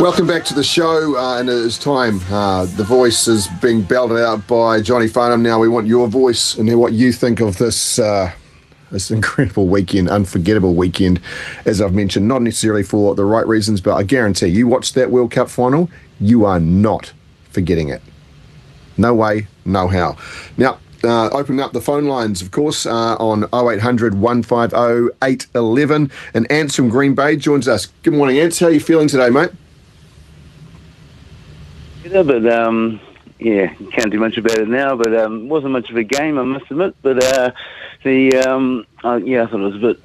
Welcome back to the show, uh, and it is time. Uh, the voice is being belted out by Johnny Farnham. Now we want your voice and what you think of this uh, this incredible weekend, unforgettable weekend. As I've mentioned, not necessarily for the right reasons, but I guarantee you watched that World Cup final, you are not forgetting it. No way, no how. Now, uh, opening up the phone lines, of course, uh, on 0800 150 811. And Ants from Green Bay joins us. Good morning, Ants. How are you feeling today, mate? Yeah, but um, yeah, can't do much about it now. But um, wasn't much of a game, I must admit. But uh, the um, uh, yeah, I thought it was a bit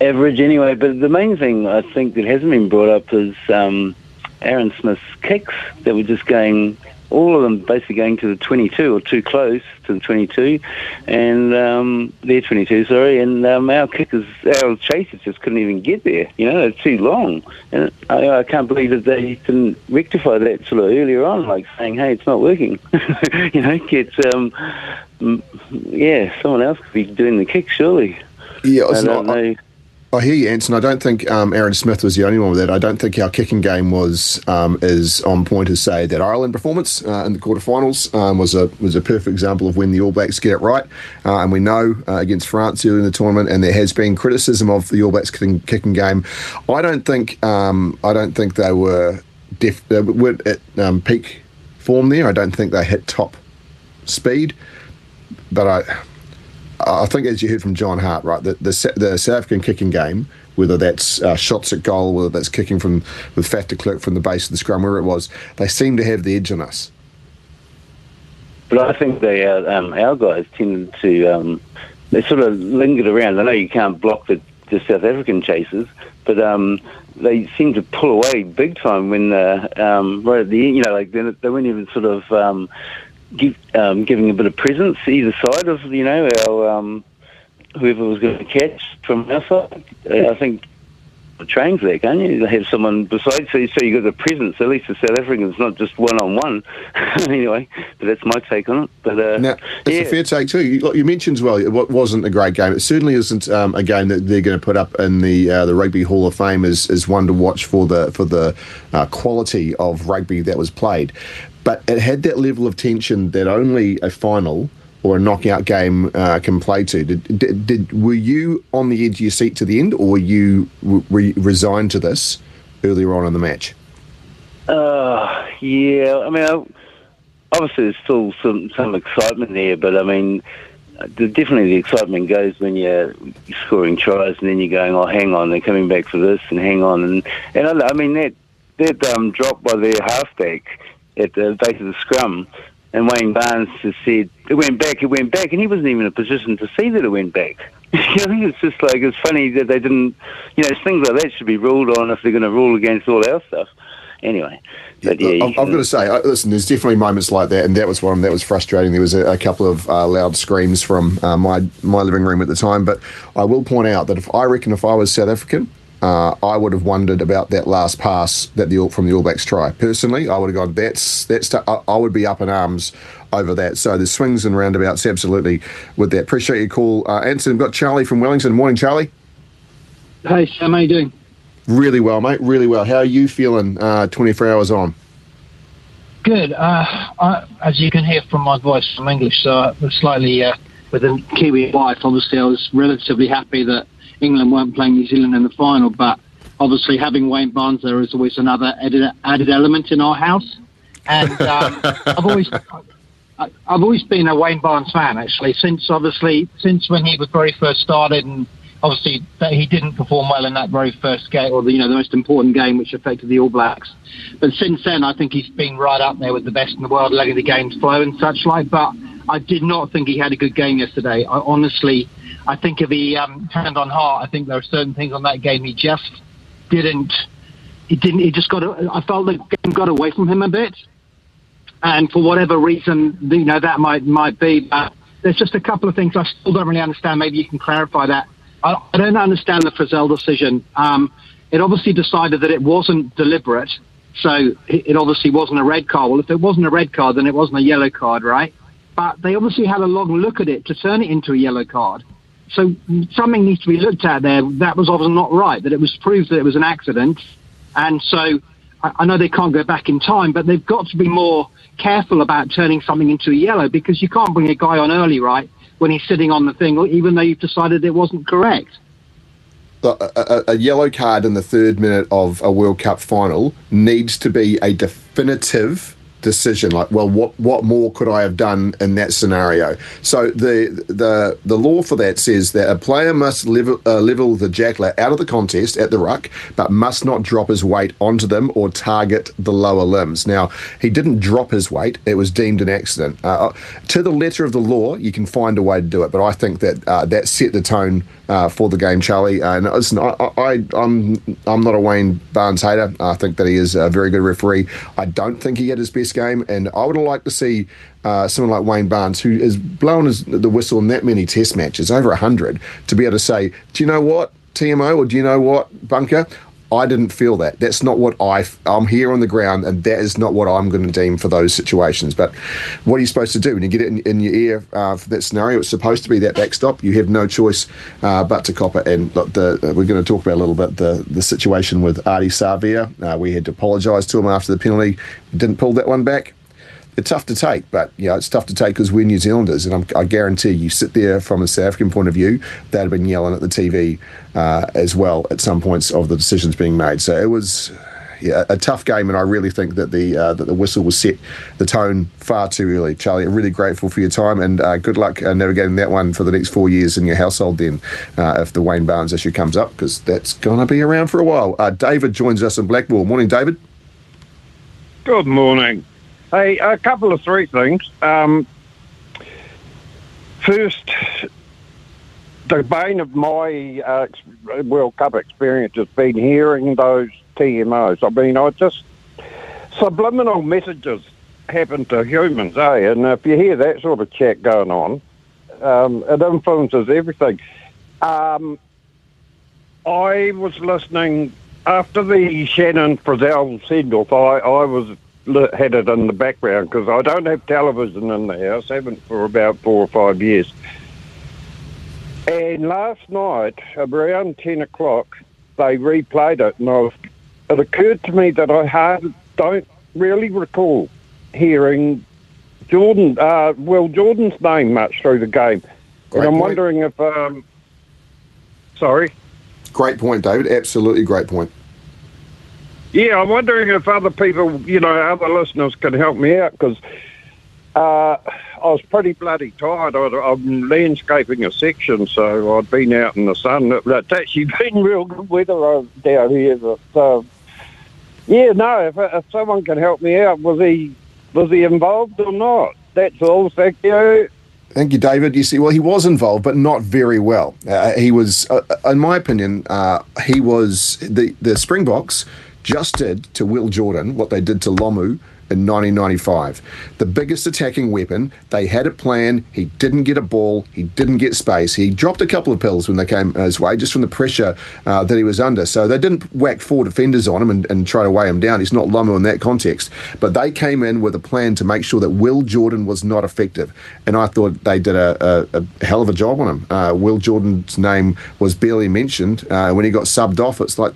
average anyway. But the main thing I think that hasn't been brought up is um, Aaron Smith's kicks that were just going. All of them basically going to the 22 or too close to the 22, and um, they're 22, sorry, and um, our kickers, our chasers just couldn't even get there. You know, they're too long, and I, I can't believe that they didn't rectify that sort of earlier on, like saying, "Hey, it's not working." you know, get um, yeah, someone else could be doing the kick, surely. Yeah, I it's don't not- know. I hear you, Anson. I don't think um, Aaron Smith was the only one with that. I don't think our kicking game was um, as on point as say that Ireland performance uh, in the quarterfinals um, was a was a perfect example of when the All Blacks get it right. Uh, and we know uh, against France early in the tournament, and there has been criticism of the All Blacks kicking, kicking game. I don't think um, I don't think they were def- they were at um, peak form there. I don't think they hit top speed, but I. I think, as you heard from John Hart, right, the, the, the South African kicking game, whether that's uh, shots at goal, whether that's kicking from with Faf de Klerk from the base of the scrum, wherever it was, they seem to have the edge on us. But I think they, uh, um, our guys tended to, um, they sort of lingered around. I know you can't block the, the South African chasers, but um, they seem to pull away big time when, uh, um, right at the end, you know, like they, they weren't even sort of um, give, um, giving a bit of presence either side of, you know, our, um, whoever was going to catch from our side. Uh, I think train for that, can't you? They have someone beside so you, so you got the presence. At least the South Africans, not just one on one. Anyway, but that's my take on it. But uh, Now, it's yeah. a fair take too. You, you mentioned as well, it wasn't a great game. It certainly isn't um, a game that they're going to put up in the uh, the Rugby Hall of Fame as, as one to watch for the for the uh, quality of rugby that was played. But it had that level of tension that only a final or a knockout game uh, can play to. Did, did, did were you on the edge of your seat to the end, or were you re- resigned to this earlier on in the match? Uh, yeah, I mean, obviously there's still some some excitement there, but I mean, the, definitely the excitement goes when you're scoring tries and then you're going, oh, hang on, they're coming back for this, and hang on, and and I, I mean that that um, drop by their halfback at the base of the scrum. And Wayne Barnes just said it went back, it went back, and he wasn't even in a position to see that it went back. I think it's just like it's funny that they didn't, you know, things like that should be ruled on if they're going to rule against all our stuff. Anyway, but yeah, I've, I've got to say, listen, there's definitely moments like that, and that was one that was frustrating. There was a, a couple of uh, loud screams from uh, my my living room at the time, but I will point out that if I reckon if I was South African, uh, I would have wondered about that last pass that the from the All Blacks try. Personally, I would have gone, that's that's. I, I would be up in arms over that. So there's swings and roundabouts, absolutely, with that. Appreciate your call, uh, Anson. Got Charlie from Wellington. Morning, Charlie. Hey, Sam, how you doing? Really well, mate. Really well. How are you feeling? Uh, 24 hours on. Good. Uh, I, as you can hear from my voice, I'm English, so I was slightly uh, with a Kiwi wife. Obviously, I was relatively happy that England weren't playing New Zealand in the final, but obviously having Wayne Barnes there is always another added, added element in our house. And um, I've always I've always been a Wayne Barnes fan, actually, since obviously since when he was very first started, and obviously that he didn't perform well in that very first game, or the, you know the most important game, which affected the All Blacks. But since then, I think he's been right up there with the best in the world, letting the games flow and such like. But I did not think he had a good game yesterday. I honestly, I think if he um, hand on heart, I think there are certain things on that game he just didn't. He didn't. He just got. I felt the game got away from him a bit, and for whatever reason, you know that might might be. But there's just a couple of things I still don't really understand. Maybe you can clarify that. I, I don't understand the Frizzell decision. Um, it obviously decided that it wasn't deliberate, so it, it obviously wasn't a red card. Well, if it wasn't a red card, then it wasn't a yellow card, right? But they obviously had a long look at it to turn it into a yellow card. So something needs to be looked at there. That was obviously not right. That it was proved that it was an accident, and so I, know they can't go back in time, but they've got to be more careful about turning something into a yellow because you can't bring a guy on early, right, when he's sitting on the thing, even though you've decided it wasn't correct. a, a, a yellow card in the third minute of a World Cup final needs to be a definitive decision like well what what more could i have done in that scenario so the the the law for that says that a player must level, uh, level the jackler out of the contest at the ruck but must not drop his weight onto them or target the lower limbs now he didn't drop his weight it was deemed an accident uh, to the letter of the law you can find a way to do it but i think that uh, that set the tone uh, for the game, Charlie. And listen, I, I, I'm I'm not a Wayne Barnes hater. I think that he is a very good referee. I don't think he had his best game, and I would like to see uh, someone like Wayne Barnes, who has blown his, the whistle in that many Test matches, over hundred, to be able to say, "Do you know what, TMO, or do you know what, Bunker? I didn't feel that. That's not what I. I'm here on the ground, and that is not what I'm going to deem for those situations. But what are you supposed to do when you get it in, in your ear uh, for that scenario? It's supposed to be that backstop. You have no choice uh, but to cop it. And look, the, we're going to talk about a little bit the the situation with Ardie Savea. Uh, we had to apologise to him after the penalty. Didn't pull that one back they're tough to take, but you know it's tough to take because we're New Zealanders, and I'm, i guarantee you sit there from a South African point of view, they'd have been yelling at the TV uh, as well at some points of the decisions being made. So it was. Yeah, a tough game, and I really think that the uh, that the whistle was set the tone far too early. Charlie, I'm really grateful for your time, and uh, good luck uh, navigating that one for the next four years in your household. Then, uh, if the Wayne Barnes issue comes up, because that's going to be around for a while. Uh, David joins us in Blackmore. Morning, David. Good morning. Hey, a couple of three things. Um, first, the bane of my uh, World Cup experience has been hearing those TMOs. I mean, I just subliminal messages happen to humans, eh? And if you hear that sort of chat going on, um, it influences everything. Um, I was listening after the Shannon Frizzell send off. I, I was had it in the background because I don't have television in the house. Haven't for about four or five years. And last night, around ten o'clock, they replayed it, and I was, it occurred to me that I hard, don't really recall hearing Jordan, uh, Will Jordan's name much through the game, Great and I'm point. wondering if, um, sorry. Great point, David. Absolutely great point. Yeah, I'm wondering if other people, you know, other listeners can help me out because uh, I was pretty bloody tired. I, I'm landscaping a section, so I'd been out in the sun. It- It's actually been real good weather over down here. But, uh, yeah, no, if, if someone can help me out, was he was he involved or not? That's all. Thank you. Thank you, David. You see, well, he was involved, but not very well. Uh, he was, uh, in my opinion, uh, he was the the Springboks just did to Will Jordan what they did to Lomu in 1995. The biggest attacking weapon. They had a plan. He didn't get a ball. He didn't get space. He dropped a couple of pills when they came his way, just from the pressure uh, that he was under. So they didn't whack four defenders on him and, and try to weigh him down. He's not Lomu in that context. But they came in with a plan to make sure that Will Jordan was not effective. And I thought they did a, a, a hell of a job on him. Uh, Will Jordan's name was barely mentioned. Uh, when he got subbed off, it's like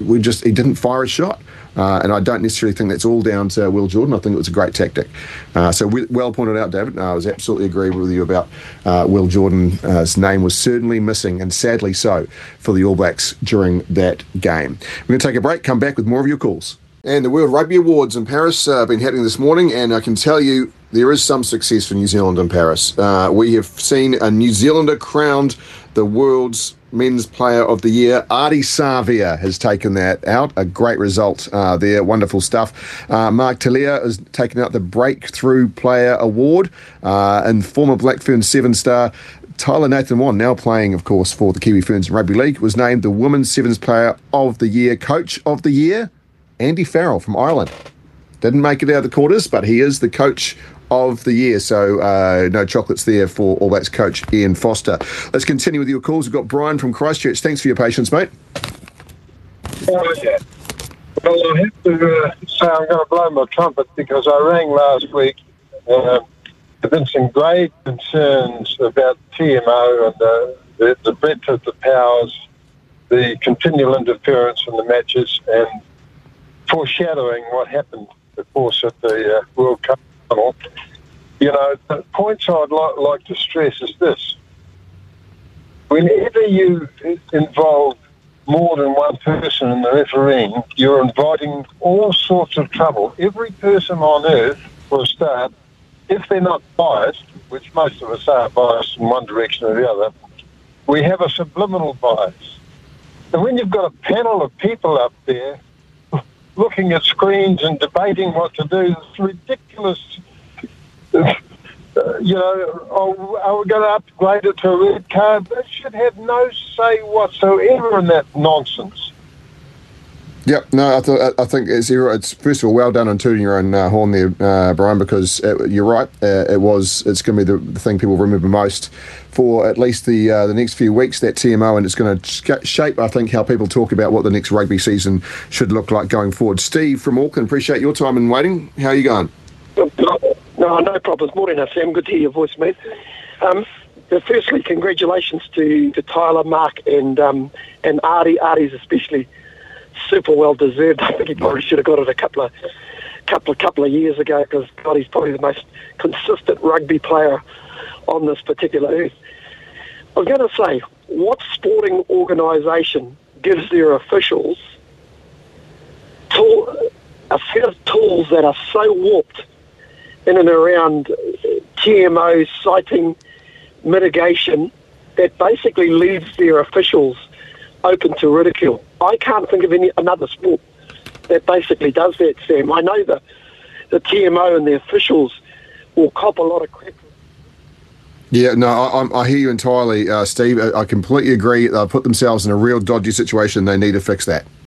we just he didn't fire a shot. Uh, and I don't necessarily think that's all down to Will Jordan. I think it was a great tactic. Uh, so we, well pointed out, David. Uh, I was absolutely agree with you about uh, Will Jordan's name was certainly missing, and sadly so, for the All Blacks during that game. We're going to take a break. Come back with more of your calls. And the World Rugby Awards in Paris uh, have been happening this morning, and I can tell you there is some success for New Zealand in Paris. Uh, we have seen a New Zealander crowned the world's men's player of the year. Ardie Savea has taken that out. A great result uh, there. Wonderful stuff. Uh, Mark Telea has taken out the Breakthrough Player Award. Uh, and former Black Ferns seven star Tyla Nathan-Wong, now playing, of course, for the Kiwi Ferns Rugby League, was named the Women's Sevens Player of the Year. Coach of the Year, Andy Farrell from Ireland. Didn't make it out of the quarters, but he is the coach of the year. So uh, no chocolates there for All Blacks coach Ian Foster. Let's continue with your calls. We've got Brian from Christchurch. Thanks for your patience, mate. Oh, yeah. Well, I have to uh, say I'm going to blow my trumpet because I rang last week. Uh, there have been some grave concerns about TMO and the, the, the breadth of the powers, the continual interference in the matches, and foreshadowing what happened, of course, at the uh, World Cup final. You know, the points I'd li- like to stress is this. Whenever you involve more than one person in the refereeing, you're inviting all sorts of trouble. Every person on earth, for a start, if they're not biased, which most of us are biased in one direction or the other, we have a subliminal bias. And when you've got a panel of people up there looking at screens and debating what to do, it's ridiculous. Uh, you know, oh, are we going to upgrade it to a red card? They should have no say whatsoever in that nonsense. Yep, no, I, th- I think it's it's first of all well done on tooting your own uh, horn there, uh, Brian, because it, you're right. Uh, it was it's going to be the, the, thing people remember most for at least the uh, the next few weeks that TMO, and it's going to shape, I think, how people talk about what the next rugby season should look like going forward. Steve from Auckland, appreciate your time and waiting. How are you going? No, no problems. Morning, Sam. Good to hear your voice, mate. Um, firstly, congratulations to, to Tyler, Mark, and um, and Ardie. Ardie's especially super well deserved. I think he probably should have got it a couple of couple of couple of years ago because God, he's probably the most consistent rugby player on this particular earth. I was going to say, what sporting organisation gives their officials tool, a set of tools that are so warped in and around uh, TMO citing mitigation that basically leaves their officials open to ridicule. I can't think of any another sport that basically does that, Sam. I know that the TMO and the officials will cop a lot of crap. Yeah, no, I, I hear you entirely, uh, Steve. I, completely agree. They've put themselves in a real dodgy situation. They need to fix that.